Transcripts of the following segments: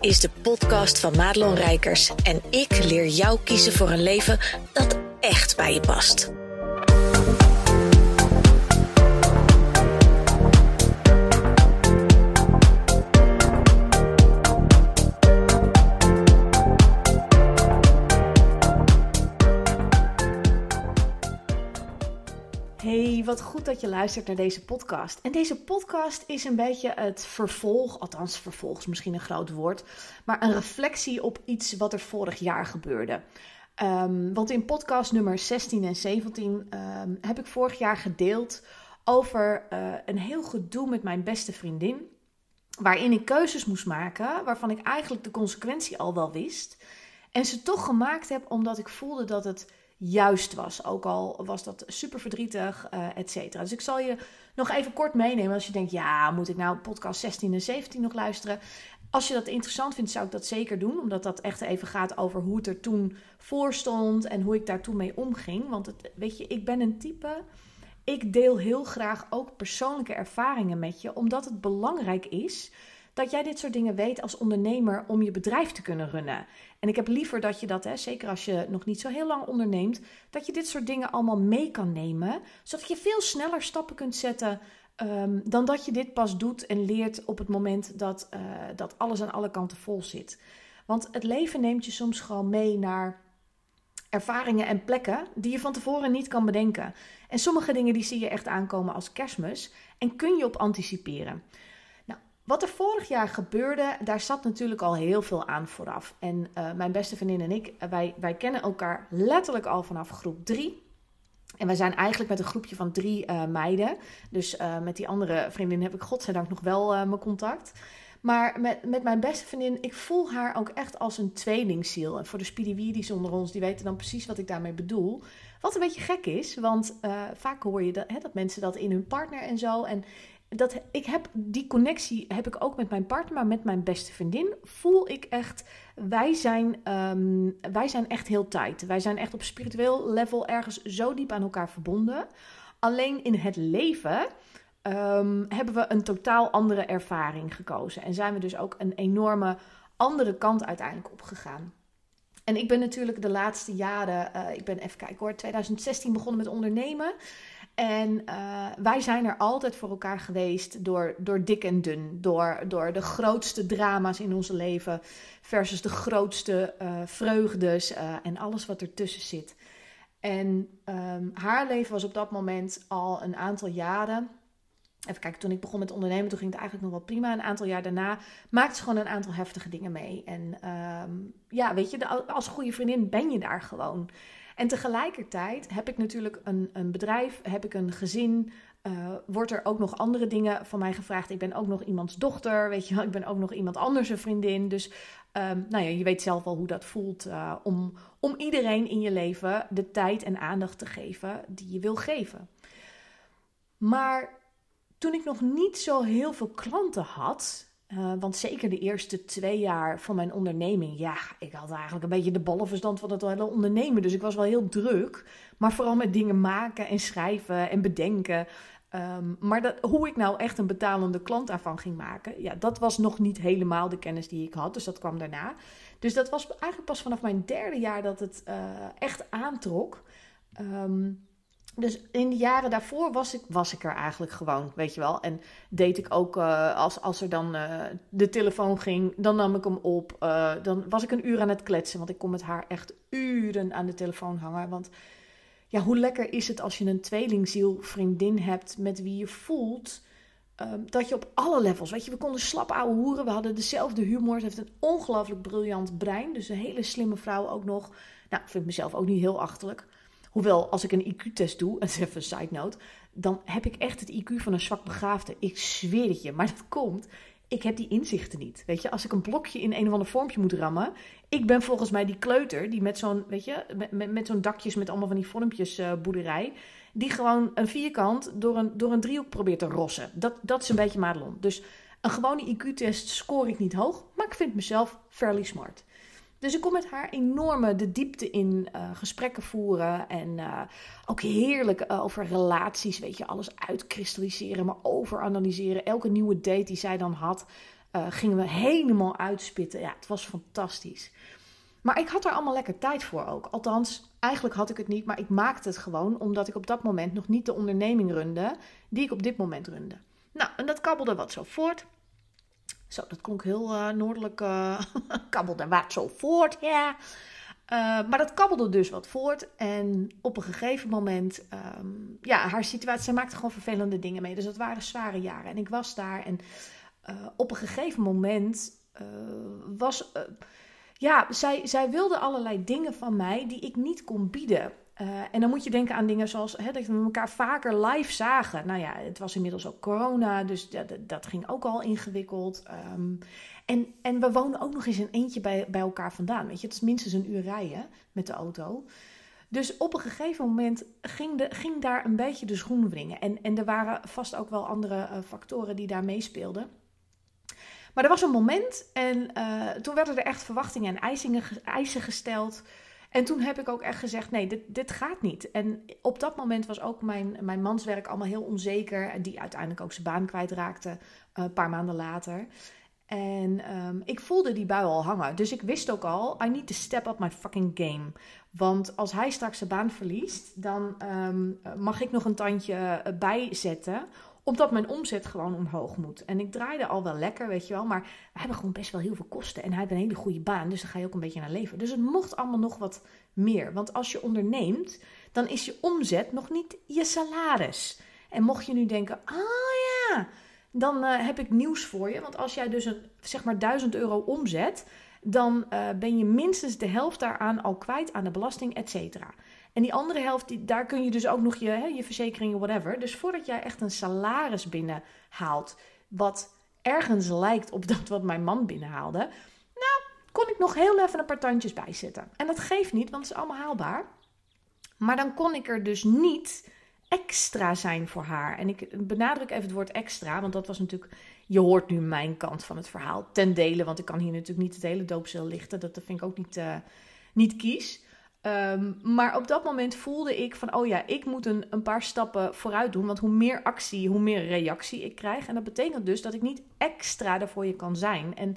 is de podcast van Madelon Rijkers en ik leer jou kiezen voor een leven dat echt bij je past. Wat goed dat je luistert naar deze podcast. En deze podcast is een beetje het vervolg, althans vervolg is misschien een groot woord, maar een reflectie op iets wat er vorig jaar gebeurde. Um, want in podcast nummer 16 en 17 um, heb ik vorig jaar gedeeld over uh, een heel gedoe met mijn beste vriendin. Waarin ik keuzes moest maken waarvan ik eigenlijk de consequentie al wel wist. En ze toch gemaakt heb omdat ik voelde dat het juist was. Ook al was dat super verdrietig, uh, et cetera. Dus ik zal je nog even kort meenemen als je denkt... ja, moet ik nou podcast 16 en 17 nog luisteren? Als je dat interessant vindt, zou ik dat zeker doen. Omdat dat echt even gaat over hoe het er toen voor stond... en hoe ik daar toen mee omging. Want het, weet je, ik ben een type... Ik deel heel graag ook persoonlijke ervaringen met je... omdat het belangrijk is dat jij dit soort dingen weet als ondernemer om je bedrijf te kunnen runnen. En ik heb liever dat je dat, hè, zeker als je nog niet zo heel lang onderneemt, dat je dit soort dingen allemaal mee kan nemen, zodat je veel sneller stappen kunt zetten um, dan dat je dit pas doet en leert op het moment dat, uh, dat alles aan alle kanten vol zit. Want het leven neemt je soms gewoon mee naar ervaringen en plekken die je van tevoren niet kan bedenken. En sommige dingen die zie je echt aankomen als kerstmis en kun je op anticiperen. Wat er vorig jaar gebeurde, daar zat natuurlijk al heel veel aan vooraf. En uh, mijn beste vriendin en ik, wij, wij kennen elkaar letterlijk al vanaf groep 3. En wij zijn eigenlijk met een groepje van drie uh, meiden. Dus met die andere vriendin heb ik godzijdank nog wel mijn contact. Maar met, met mijn beste vriendin, ik voel haar ook echt als een tweelingziel. En voor de speediwiedies onder ons, die weten dan precies wat ik daarmee bedoel. Wat een beetje gek is, want vaak hoor je dat, hè, dat mensen dat in hun partner en zo. En dat, ik heb die connectie heb ik ook met mijn partner, maar met mijn beste vriendin voel ik echt, wij zijn, um, wij zijn echt heel tight. Wij zijn echt op spiritueel level ergens zo diep aan elkaar verbonden. Alleen in het leven um, hebben we een totaal andere ervaring gekozen. En zijn we dus ook een enorme andere kant uiteindelijk opgegaan. En ik ben natuurlijk de laatste jaren, uh, ik ben even kijken hoor, 2016 begonnen met ondernemen. En uh, wij zijn er altijd voor elkaar geweest door, door dik en dun. Door, door de grootste drama's in ons leven versus de grootste uh, vreugdes uh, en alles wat ertussen zit. En um, haar leven was op dat moment al een aantal jaren. Even kijken, toen ik begon met ondernemen, toen ging het eigenlijk nog wel prima. Een aantal jaar daarna maakte ze gewoon een aantal heftige dingen mee. En um, ja, weet je, als goede vriendin ben je daar gewoon. En tegelijkertijd heb ik natuurlijk een, een bedrijf, heb ik een gezin. Uh, wordt er ook nog andere dingen van mij gevraagd? Ik ben ook nog iemands dochter, weet je wel. Ik ben ook nog iemand anders een vriendin. Dus um, nou ja, je weet zelf al hoe dat voelt uh, om, om iedereen in je leven de tijd en aandacht te geven die je wil geven. Maar toen ik nog niet zo heel veel klanten had, uh, want zeker de eerste twee jaar van mijn onderneming, ja, ik had eigenlijk een beetje de ballenverstand van het hele ondernemen. Dus ik was wel heel druk, maar vooral met dingen maken en schrijven en bedenken. Um, maar dat, hoe ik nou echt een betalende klant daarvan ging maken, ja, dat was nog niet helemaal de kennis die ik had. Dus dat kwam daarna. Dus dat was eigenlijk pas vanaf mijn derde jaar dat het uh, echt aantrok. Um, dus in de jaren daarvoor was ik, was ik er eigenlijk gewoon, weet je wel. En deed ik ook, uh, als, als er dan uh, de telefoon ging, dan nam ik hem op. Uh, dan was ik een uur aan het kletsen, want ik kon met haar echt uren aan de telefoon hangen. Want ja, hoe lekker is het als je een tweelingziel vriendin hebt met wie je voelt dat je op alle levels, weet je, we konden slap ouwe hoeren. We hadden dezelfde humor. Ze heeft een ongelooflijk briljant brein. Dus een hele slimme vrouw ook nog. Nou, ik vind mezelf ook niet heel achterlijk. Hoewel, als ik een IQ-test doe, dat is even een side note, dan heb ik echt het IQ van een zwak begaafde. Ik zweer het je. Maar dat komt, ik heb die inzichten niet. Weet je, als ik een blokje in een of ander vormpje moet rammen, ik ben volgens mij die kleuter die met zo'n, weet je, met, met, met zo'n dakjes met allemaal van die vormpjes uh, boerderij, die gewoon een vierkant door een, door een driehoek probeert te rossen. Dat, dat is een beetje Madelon. Dus een gewone IQ-test scoor ik niet hoog, maar ik vind mezelf fairly smart. Dus ik kon met haar enorme de diepte in uh, gesprekken voeren. En uh, ook heerlijk uh, over relaties, weet je, alles uitkristalliseren, maar overanalyseren. Elke nieuwe date die zij dan had. Gingen we helemaal uitspitten. Ja, het was fantastisch. Maar ik had er allemaal lekker tijd voor ook. Althans, eigenlijk had ik het niet, maar ik maakte het gewoon omdat ik op dat moment nog niet de onderneming runde die ik op dit moment runde. Nou, en dat kabbelde wat zo voort. Zo, dat klonk heel uh, noordelijk. Uh, kabbelde wat zo voort, ja. Uh, maar dat kabbelde dus wat voort. En op een gegeven moment, um, ja, haar situatie, zij maakte gewoon vervelende dingen mee. Dus dat waren zware jaren. En ik was daar. En op een gegeven moment was ja, zij, zij wilde allerlei dingen van mij die ik niet kon bieden. Uh, en dan moet je denken aan dingen zoals hè, dat we elkaar vaker live zagen. Nou ja, het was inmiddels ook corona, dus dat, dat ging ook al ingewikkeld. Um, en, en we woonden ook nog eens een eentje bij, bij elkaar vandaan. Weet je, het is minstens een uur rijden met de auto. Dus op een gegeven moment ging, de, ging daar een beetje de schoen wringen. En, en er waren vast ook wel andere uh, factoren die daar meespeelden. Maar er was een moment en uh, toen werden er echt verwachtingen en eisen gesteld. En toen heb ik ook echt gezegd: nee, dit, dit gaat niet. En op dat moment was ook mijn, mijn manswerk allemaal heel onzeker. En die uiteindelijk ook zijn baan kwijtraakte uh, een paar maanden later. En um, ik voelde die bui al hangen. Dus ik wist ook al: I need to step up my fucking game. Want als hij straks zijn baan verliest, dan um, mag ik nog een tandje eh, bijzetten omdat mijn omzet gewoon omhoog moet. En ik draaide al wel lekker, weet je wel. Maar we hebben gewoon best wel heel veel kosten. En hij heeft een hele goede baan. Dus dan ga je ook een beetje naar leven. Dus het mocht allemaal nog wat meer. Want als je onderneemt, dan is je omzet nog niet je salaris. En mocht je nu denken, oh ja, dan uh, heb ik nieuws voor je. Want als jij dus een, zeg maar 1000 euro omzet, dan uh, ben je minstens de helft daaraan al kwijt aan de belasting, et cetera. En die andere helft, daar kun je dus ook nog je, hè, je verzekeringen, whatever. Dus voordat jij echt een salaris binnenhaalt, wat ergens lijkt op dat wat mijn man binnenhaalde, nou, kon ik nog heel even een paar tandjes bijzetten. En dat geeft niet, want het is allemaal haalbaar. Maar dan kon ik er dus niet extra zijn voor haar. En ik benadruk even het woord extra, want dat was natuurlijk. Je hoort nu mijn kant van het verhaal ten dele, want ik kan hier natuurlijk niet het hele doopsel lichten. Dat, dat vind ik ook niet, uh, niet kies. Um, maar op dat moment voelde ik van, oh ja, ik moet een, een paar stappen vooruit doen. Want hoe meer actie, hoe meer reactie ik krijg. En dat betekent dus dat ik niet extra er voor je kan zijn. En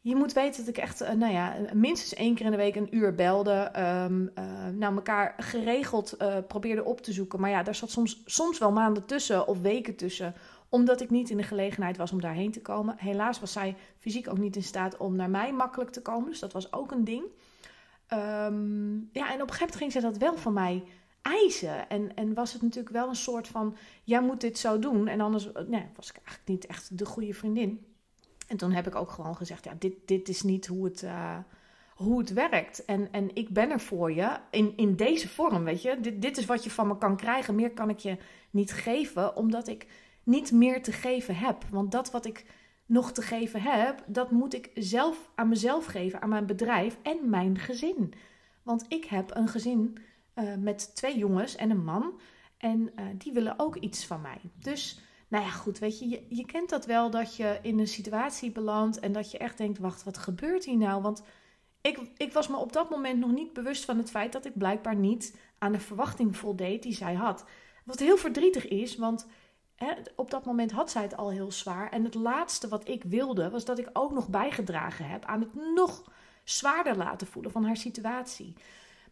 je moet weten dat ik echt, uh, nou ja, minstens één keer in de week een uur belde. Um, nou, elkaar geregeld uh, probeerde op te zoeken. Maar ja, daar zat soms, soms wel maanden tussen of weken tussen. Omdat ik niet in de gelegenheid was om daarheen te komen. Helaas was zij fysiek ook niet in staat om naar mij makkelijk te komen. Dus dat was ook een ding. Um, ja, en op een gegeven moment ging ze dat wel van mij eisen. En, en was het natuurlijk wel een soort van: jij moet dit zo doen. En anders nee, was ik eigenlijk niet echt de goede vriendin. En toen heb ik ook gewoon gezegd: ja, dit, dit is niet hoe het, uh, hoe het werkt. En, en ik ben er voor je in, in deze vorm, weet je. Dit, dit is wat je van me kan krijgen. Meer kan ik je niet geven, omdat ik niet meer te geven heb. Want dat wat ik nog te geven heb, dat moet ik zelf aan mezelf geven, aan mijn bedrijf en mijn gezin. Want ik heb een gezin uh, met twee jongens en een man. En uh, die willen ook iets van mij. Dus, nou ja, goed, weet je, je, je kent dat wel dat je in een situatie belandt en dat je echt denkt: wacht, wat gebeurt hier nou? Want ik, ik was me op dat moment nog niet bewust van het feit dat ik blijkbaar niet aan de verwachting voldeed die zij had. Wat heel verdrietig is, want op dat moment had zij het al heel zwaar. En het laatste wat ik wilde, was dat ik ook nog bijgedragen heb aan het nog zwaarder laten voelen van haar situatie.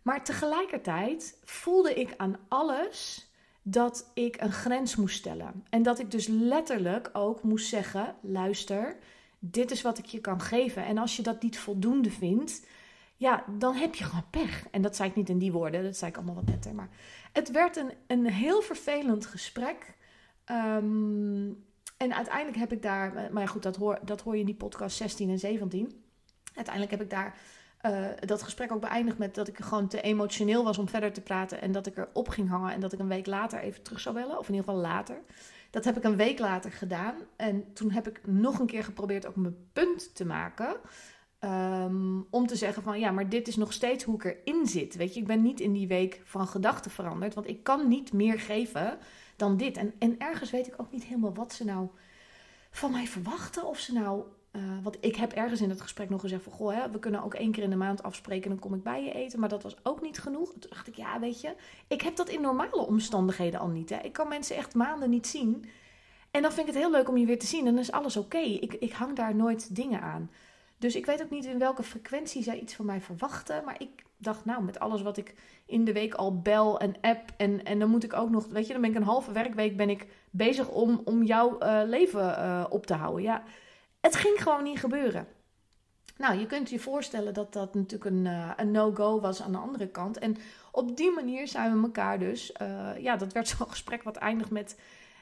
Maar tegelijkertijd voelde ik aan alles dat ik een grens moest stellen. En dat ik dus letterlijk ook moest zeggen: luister, dit is wat ik je kan geven. En als je dat niet voldoende vindt, ja, dan heb je gewoon pech. En dat zei ik niet in die woorden, dat zei ik allemaal wat netter. Maar het werd een, een heel vervelend gesprek. Um, en uiteindelijk heb ik daar, eh, maar goed, dat hoor, dat hoor je in die podcast 16 en 17. Uiteindelijk heb ik daar uh, dat gesprek ook beëindigd met dat ik gewoon te emotioneel was om verder te praten. En dat ik erop ging hangen en dat ik een week later even terug zou bellen. Of in ieder geval later. Dat heb ik een week later gedaan. En toen heb ik nog een keer geprobeerd ook mijn punt te maken. Um, om te zeggen van ja, maar dit is nog steeds hoe ik erin zit. Weet je, ik ben niet in die week van gedachten veranderd. Want ik kan niet meer geven dan dit. En, en ergens weet ik ook niet helemaal wat ze nou van mij verwachten. Of ze nou. Uh, want ik heb ergens in het gesprek nog gezegd van... Goh, hè, we kunnen ook één keer in de maand afspreken... en dan kom ik bij je eten. Maar dat was ook niet genoeg. Toen dacht ik, ja, weet je... Ik heb dat in normale omstandigheden al niet. Hè. Ik kan mensen echt maanden niet zien. En dan vind ik het heel leuk om je weer te zien. En dan is alles oké. Ik, ik hang daar nooit dingen aan. Dus ik weet ook niet in welke frequentie zij iets van mij verwachten. Maar ik dacht, nou, met alles wat ik in de week al bel en app. En, en dan moet ik ook nog, weet je, dan ben ik een halve werkweek ben ik bezig om, om jouw uh, leven uh, op te houden. Ja, het ging gewoon niet gebeuren. Nou, je kunt je voorstellen dat dat natuurlijk een, uh, een no-go was aan de andere kant. En op die manier zijn we elkaar dus, ja, dat werd zo'n gesprek wat eindigt met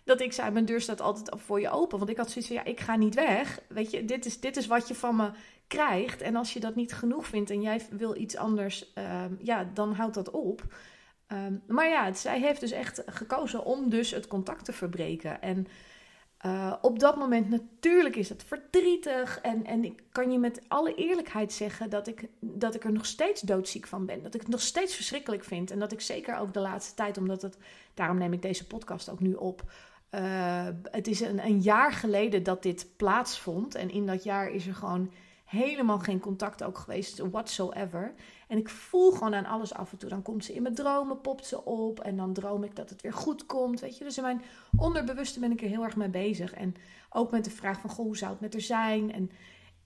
dat ik zei, mijn deur staat altijd voor je open. Want ik had zoiets van, ja, ik ga niet weg. Weet je, dit is, dit is wat je van me krijgt. En als je dat niet genoeg vindt en jij wil iets anders, ehm, ja, dan houdt dat op. Ehm, maar ja, zij heeft dus echt gekozen om dus het contact te verbreken. En uh, op dat moment natuurlijk is het verdrietig. En, en ik kan je met alle eerlijkheid zeggen dat ik, dat ik er nog steeds doodziek van ben. Dat ik het nog steeds verschrikkelijk vind. En dat ik zeker ook de laatste tijd, omdat het, daarom neem ik deze podcast ook nu op. Uh, het is een, een jaar geleden dat dit plaatsvond. En in dat jaar is er gewoon helemaal geen contact ook geweest, whatsoever. En ik voel gewoon aan alles af en toe. Dan komt ze in mijn dromen, popt ze op. En dan droom ik dat het weer goed komt. Weet je, dus in mijn onderbewuste ben ik er heel erg mee bezig. En ook met de vraag van, goh, hoe zou het met er zijn? En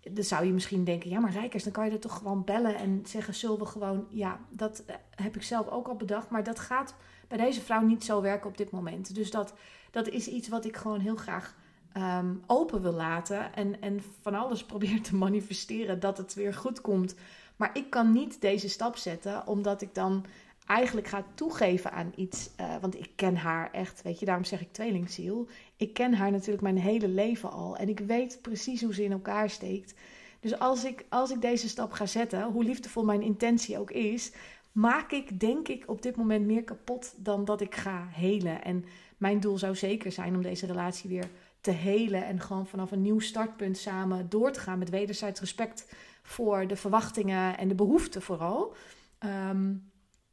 dan zou je misschien denken, ja, maar Rijkers, dan kan je er toch gewoon bellen en zeggen, zullen we gewoon... Ja, dat eh, heb ik zelf ook al bedacht. Maar dat gaat bij deze vrouw niet zo werken op dit moment. Dus dat, dat is iets wat ik gewoon heel graag Ehm, open wil laten en, en van alles probeert te manifesteren dat het weer goed komt. Maar ik kan niet deze stap zetten, omdat ik dan eigenlijk ga toegeven aan iets. Uh, want ik ken haar echt, weet je, daarom zeg ik tweelingziel. Ik ken haar natuurlijk mijn hele leven al en ik weet precies hoe ze in elkaar steekt. Dus als ik, als ik deze stap ga zetten, hoe liefdevol mijn intentie ook is, maak ik denk ik op dit moment meer kapot dan dat ik ga helen. En mijn doel zou zeker zijn om deze relatie weer te helen en gewoon vanaf een nieuw startpunt samen door te gaan met wederzijds respect voor de verwachtingen en de behoeften vooral. Ehm,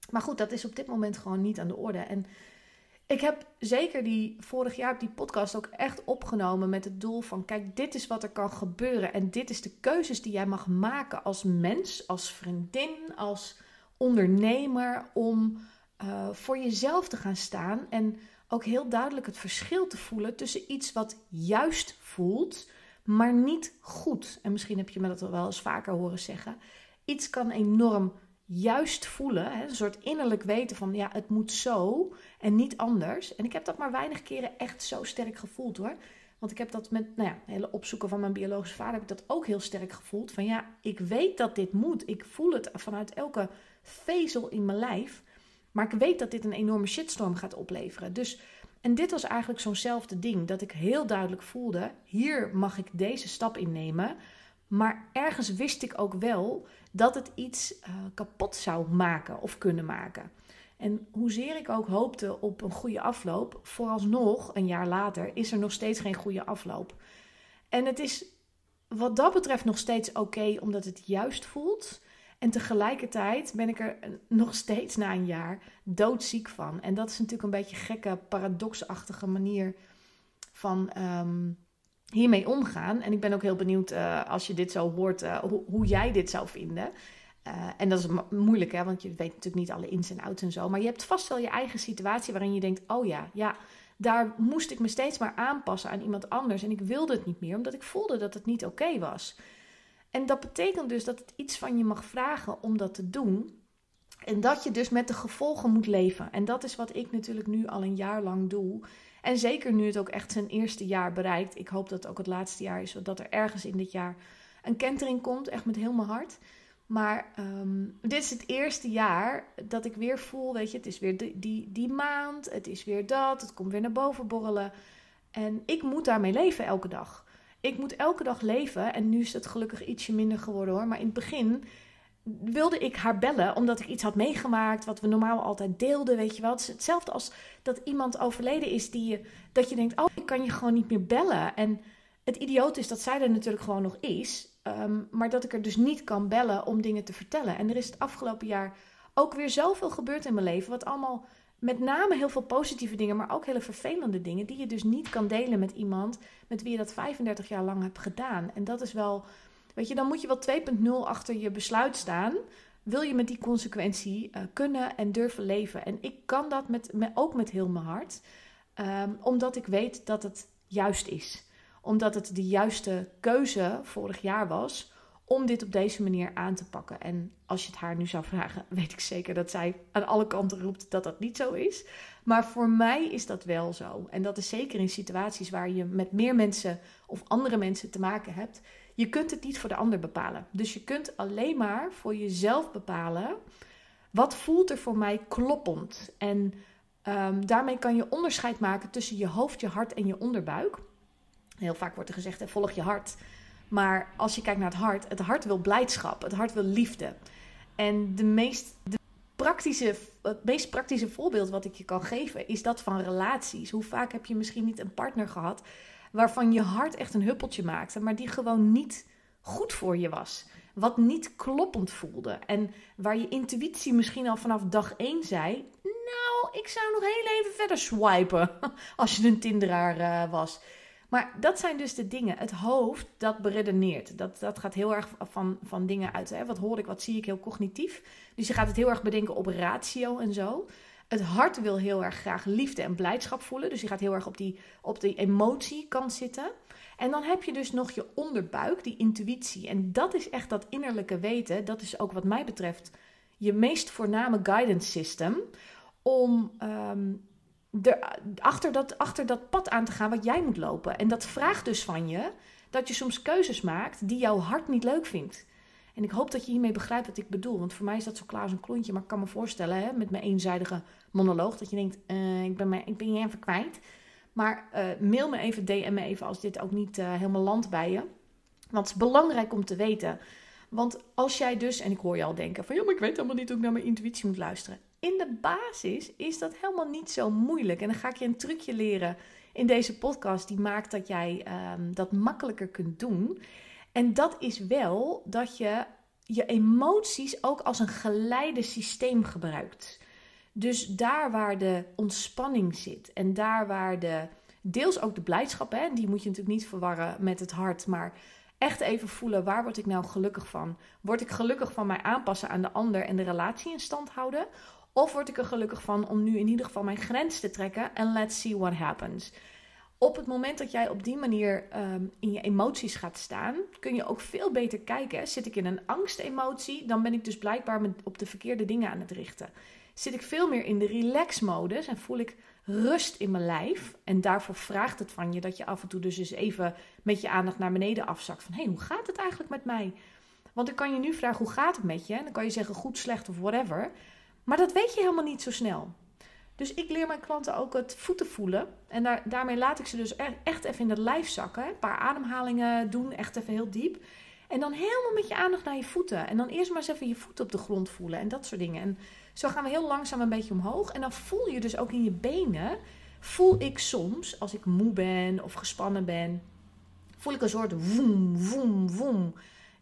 maar goed, dat is op dit moment gewoon niet aan de orde. En ik heb zeker die vorig jaar die podcast ook echt opgenomen met het doel van: kijk, dit is wat er kan gebeuren en dit is de keuzes die jij mag maken als mens, als vriendin, als ondernemer om uh, voor jezelf te gaan staan en ook heel duidelijk het verschil te voelen tussen iets wat juist voelt, maar niet goed. En misschien heb je me dat wel eens vaker horen zeggen. Iets kan enorm juist voelen, een soort innerlijk weten van ja, het moet zo en niet anders. En ik heb dat maar weinig keren echt zo sterk gevoeld hoor. Want ik heb dat met nou ja, hele opzoeken van mijn biologische vader, heb ik dat ook heel sterk gevoeld. Van ja, ik weet dat dit moet. Ik voel het vanuit elke vezel in mijn lijf. Maar ik weet dat dit een enorme shitstorm gaat opleveren. Dus, en dit was eigenlijk zo'nzelfde ding. Dat ik heel duidelijk voelde: hier mag ik deze stap innemen. Maar ergens wist ik ook wel dat het iets uh, kapot zou maken of kunnen maken. En hoezeer ik ook hoopte op een goede afloop, vooralsnog, een jaar later, is er nog steeds geen goede afloop. En het is wat dat betreft nog steeds oké, omdat het juist voelt. En tegelijkertijd ben ik er nog steeds na een jaar doodziek van. En dat is natuurlijk een beetje een gekke, paradoxachtige manier van ehm, hiermee omgaan. En ik ben ook heel benieuwd uh, als je dit zo hoort, uh, hoe, jij dit zou vinden. Uh, en dat is moeilijk, hè, want je weet natuurlijk niet alle ins en outs en zo. Maar je hebt vast wel je eigen situatie waarin je denkt: oh ja, ja, daar moest ik me steeds maar aanpassen aan iemand anders. En ik wilde het niet meer, omdat ik voelde dat het niet oké was. En dat betekent dus dat het iets van je mag vragen om dat te doen. En dat je dus met de gevolgen moet leven. En dat is wat ik natuurlijk nu al een jaar lang doe. En zeker nu het ook echt zijn eerste jaar bereikt. Ik hoop dat het ook het laatste jaar is, zodat er ergens in dit jaar een kentering komt. Echt met heel mijn hart. Maar um, dit is het eerste jaar dat ik weer voel, weet je, het is weer die, die, die maand, het is weer dat, het komt weer naar boven borrelen. En ik moet daarmee leven elke dag. Ik moet elke dag leven. En nu is het gelukkig ietsje minder geworden hoor. Maar in het begin wilde ik haar bellen omdat ik iets had meegemaakt wat we normaal altijd deelden, weet je wel. Het is hetzelfde als dat iemand overleden is die je, dat je denkt, oh, ik kan je gewoon niet meer bellen. En het idioot is dat zij er natuurlijk gewoon nog is, ehm, maar dat ik er dus niet kan bellen om dingen te vertellen. En er is het afgelopen jaar ook weer zoveel gebeurd in mijn leven, wat allemaal met name heel veel positieve dingen, maar ook hele vervelende dingen die je dus niet kan delen met iemand met wie je dat 35 jaar lang hebt gedaan. En dat is wel, weet je, dan moet je wel 2.0 achter je besluit staan. Wil je met die consequentie uh, kunnen en durven leven? En ik kan dat met, ook met heel mijn hart, um, omdat ik weet dat het juist is. Omdat het de juiste keuze vorig jaar was om dit op deze manier aan te pakken. En als je het haar nu zou vragen, weet ik zeker dat zij aan alle kanten roept dat dat niet zo is. Maar voor mij is dat wel zo. En dat is zeker in situaties waar je met meer mensen of andere mensen te maken hebt. Je kunt het niet voor de ander bepalen. Dus je kunt alleen maar voor jezelf bepalen. Wat voelt er voor mij kloppend? En um, daarmee kan je onderscheid maken tussen je hoofd, je hart en je onderbuik. Heel vaak wordt er gezegd: volg je hart. Maar als je kijkt naar het hart, het hart wil blijdschap, het hart wil liefde. En de meest, de praktische, het meest praktische voorbeeld wat ik je kan geven is dat van relaties. Hoe vaak heb je misschien niet een partner gehad waarvan je hart echt een huppeltje maakte, maar die gewoon niet goed voor je was. Wat niet kloppend voelde. En waar je intuïtie misschien al vanaf dag één zei: Nou, ik zou nog heel even verder swipen. Als je een Tinderaar uh, was. Maar dat zijn dus de dingen. Het hoofd, dat beredeneert. Dat, dat gaat heel erg van, van dingen uit. Hè? Wat hoor ik, wat zie ik, heel cognitief. Dus je gaat het heel erg bedenken op ratio en zo. Het hart wil heel erg graag liefde en blijdschap voelen. Dus je gaat heel erg op die, op die emotiekant zitten. En dan heb je dus nog je onderbuik, die intuïtie. En dat is echt dat innerlijke weten. Dat is ook wat mij betreft je meest voorname guidance system. Om ehm, er, achter, dat, achter dat pad aan te gaan wat jij moet lopen. En dat vraagt dus van je dat je soms keuzes maakt die jouw hart niet leuk vindt. En ik hoop dat je hiermee begrijpt wat ik bedoel. Want voor mij is dat zo klaar als een klontje. Maar ik kan me voorstellen, hè, met mijn eenzijdige monoloog, dat je denkt: uh, ik, ben me, ik ben je even kwijt. Maar uh, mail me even, DM me even als dit ook niet uh, helemaal landt bij je. Want het is belangrijk om te weten. Want als jij dus, en ik hoor je al denken: van ja, maar ik weet helemaal niet hoe ik naar mijn intuïtie moet luisteren in de basis is dat helemaal niet zo moeilijk. En dan ga ik je een trucje leren in deze podcast die maakt dat jij um, dat makkelijker kunt doen. En dat is wel dat je je emoties ook als een geleide systeem gebruikt. Dus daar waar de ontspanning zit en daar waar de deels ook de blijdschap, hè, die moet je natuurlijk niet verwarren met het hart, maar echt even voelen waar word ik nou gelukkig van? Word ik gelukkig van mij aanpassen aan de ander en de relatie in stand houden? Of word ik er gelukkig van om nu in ieder geval mijn grens te trekken en let's see what happens. Op het moment dat jij op die manier ehm, in je emoties gaat staan, kun je ook veel beter kijken. Zit ik in een angstemotie, dan ben ik dus blijkbaar op de verkeerde dingen aan het richten. Zit ik veel meer in de relax-modus en voel ik rust in mijn lijf. En daarvoor vraagt het van je dat je af en toe dus eens even met je aandacht naar beneden afzakt. Van hé, hey, hoe gaat het eigenlijk met mij? Want dan kan je nu vragen hoe gaat het met je? En dan kan je zeggen goed, slecht of whatever. Maar dat weet je helemaal niet zo snel. Dus ik leer mijn klanten ook het voeten voelen. En daar, daarmee laat ik ze dus echt even in het lijf zakken. Een paar ademhalingen doen, echt even heel diep. En dan helemaal met je aandacht naar je voeten. En dan eerst maar eens even je voeten op de grond voelen en dat soort dingen. En zo gaan we heel langzaam een beetje omhoog. En dan voel je dus ook in je benen. Voel ik soms, als ik moe ben of gespannen ben, voel ik een soort woem, woem, woem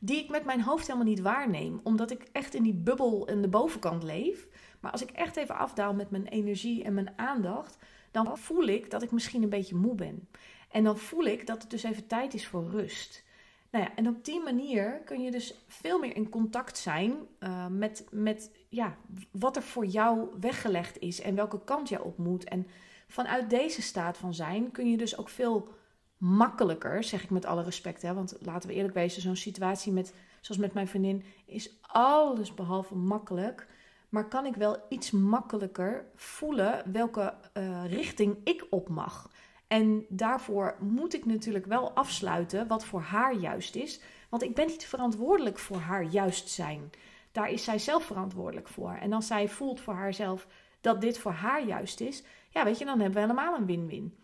die ik met mijn hoofd helemaal niet waarneem. Omdat ik echt in die bubbel in de bovenkant leef. Maar als ik echt even afdaal met mijn energie en mijn aandacht, dan voel ik dat ik misschien een beetje moe ben. En dan voel ik dat het dus even tijd is voor rust. Nou ja, en op die manier kun je dus veel meer in contact zijn uh, met, met ja, wat er voor jou weggelegd is en welke kant je op moet. En vanuit deze staat van zijn kun je dus ook veel makkelijker, zeg ik met alle respect. Hè, want laten we eerlijk wezen, zo'n situatie met, zoals met mijn vriendin is alles behalve makkelijk. Maar kan ik wel iets makkelijker voelen welke uh, richting ik op mag. En daarvoor moet ik natuurlijk wel afsluiten wat voor haar juist is. Want ik ben niet verantwoordelijk voor haar juist zijn. Daar is zij zelf verantwoordelijk voor. En als zij voelt voor haarzelf dat dit voor haar juist is, ja, weet je, dan hebben we helemaal een win-win.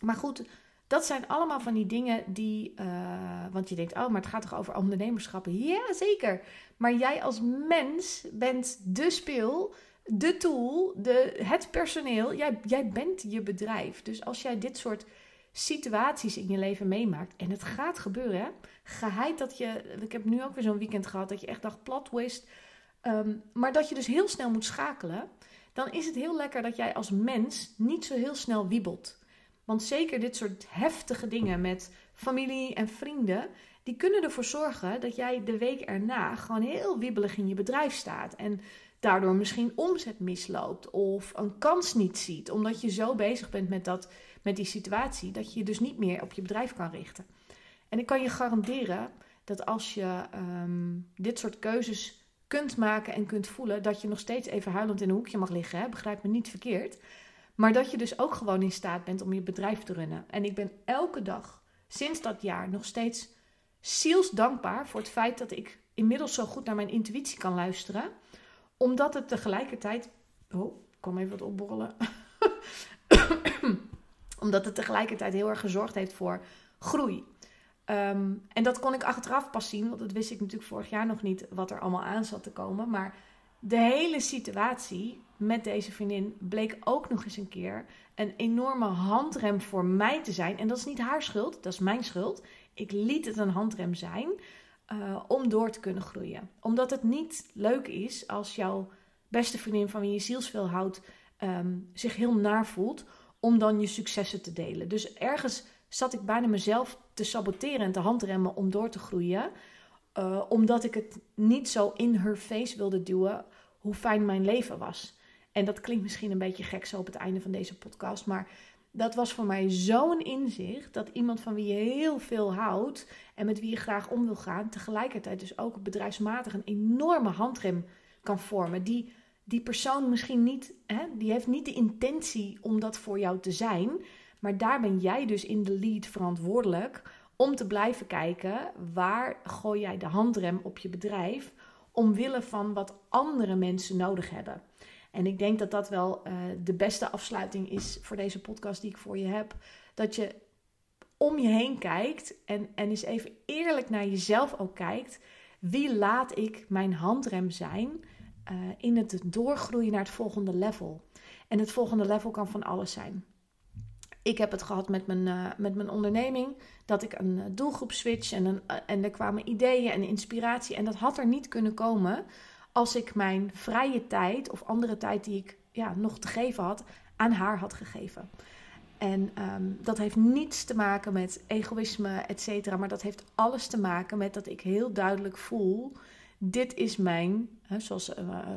Maar goed, dat zijn allemaal van die dingen die. Uh, want je denkt, oh, maar het gaat toch over ondernemerschap? Ja, zeker. Maar jij als mens bent de speel, de tool, de, het personeel. Jij, jij bent je bedrijf. Dus als jij dit soort situaties in je leven meemaakt. En het gaat gebeuren, hè? Geheid dat je. Ik heb nu ook weer zo'n weekend gehad dat je echt dacht plat wist. Um, maar dat je dus heel snel moet schakelen. Dan is het heel lekker dat jij als mens niet zo heel snel wiebelt. Want zeker dit soort heftige dingen met familie en vrienden, die kunnen ervoor zorgen dat jij de week erna gewoon heel wiebelig in je bedrijf staat. En daardoor misschien omzet misloopt of een kans niet ziet, omdat je zo bezig bent met, dat, met die situatie dat je je dus niet meer op je bedrijf kan richten. En ik kan je garanderen dat als je ehm, dit soort keuzes kunt maken en kunt voelen, dat je nog steeds even huilend in een hoekje mag liggen. Hè? Begrijp me niet verkeerd. Maar dat je dus ook gewoon in staat bent om je bedrijf te runnen. En ik ben elke dag sinds dat jaar nog steeds zielsdankbaar voor het feit dat ik inmiddels zo goed naar mijn intuïtie kan luisteren. Omdat het tegelijkertijd. Oh, ik kwam even wat opborrelen. omdat het tegelijkertijd heel erg gezorgd heeft voor groei. Ehm, en dat kon ik achteraf pas zien, want dat wist ik natuurlijk vorig jaar nog niet wat er allemaal aan zat te komen. Maar de hele situatie met deze vriendin bleek ook nog eens een keer een enorme handrem voor mij te zijn. En dat is niet haar schuld, dat is mijn schuld. Ik liet het een handrem zijn uh, om door te kunnen groeien. Omdat het niet leuk is als jouw beste vriendin van wie je zielsveel houdt ehm, zich heel naar voelt om dan je successen te delen. Dus ergens zat ik bijna mezelf te saboteren en te handremmen om door te groeien. Uh, omdat ik het niet zo in her face wilde duwen hoe fijn mijn leven was. En dat klinkt misschien een beetje gek zo op het einde van deze podcast. Maar dat was voor mij zo'n inzicht dat iemand van wie je heel veel houdt en met wie je graag om wil gaan, tegelijkertijd dus ook bedrijfsmatig een enorme handrem kan vormen. Die, die persoon misschien niet, hè, die heeft niet de intentie om dat voor jou te zijn. Maar daar ben jij dus in de lead verantwoordelijk om te blijven kijken waar gooi jij de handrem op je bedrijf omwille van wat andere mensen nodig hebben. En ik denk dat dat wel uh, de beste afsluiting is voor deze podcast die ik voor je heb. Dat je om je heen kijkt en, en eens even eerlijk naar jezelf ook kijkt. Wie laat ik mijn handrem zijn uh, in het doorgroeien naar het volgende level? En het volgende level kan van alles zijn. Ik heb het gehad met mijn, uh, met mijn onderneming. Dat ik een doelgroep switch en, en er kwamen ideeën en inspiratie. En dat had er niet kunnen komen als ik mijn vrije tijd of andere tijd die ik ja, nog te geven had, aan haar had gegeven. En um, dat heeft niets te maken met egoïsme, et cetera. Maar dat heeft alles te maken met dat ik heel duidelijk voel: dit is mijn, hè, zoals uh,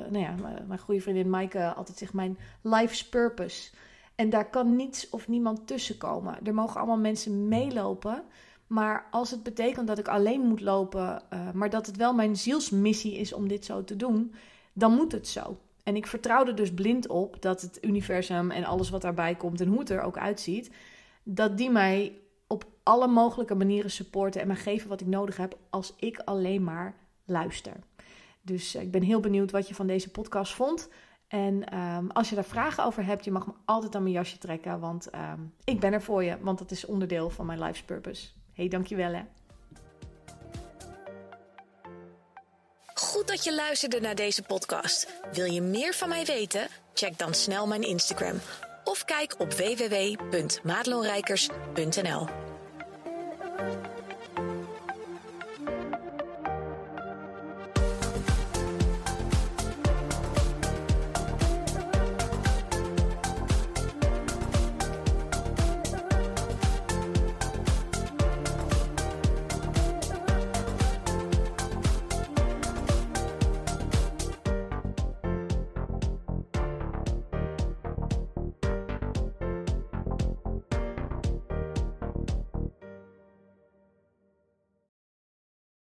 nou ja, mijn goede vriendin Maaike altijd zegt, mijn life's purpose. En daar kan niets of niemand tussen komen. Er mogen allemaal mensen meelopen. Maar als het betekent dat ik alleen moet lopen, uh, maar dat het wel mijn zielsmissie is om dit zo te doen, dan moet het zo. En ik vertrouw er dus blind op dat het universum en alles wat daarbij komt en hoe het er ook uitziet, dat die mij op alle mogelijke manieren supporten en me geven wat ik nodig heb als ik alleen maar luister. Dus uh, ik ben heel benieuwd wat je van deze podcast vond. En um, als je daar vragen over hebt, je mag me altijd aan mijn jasje trekken, want um, ik ben er voor je, want dat is onderdeel van mijn life's purpose hey, dankjewel hè. Goed dat je luisterde naar deze podcast. Wil je meer van mij weten? Check dan snel mijn Instagram of kijk op www.maatloonrijkers.nl.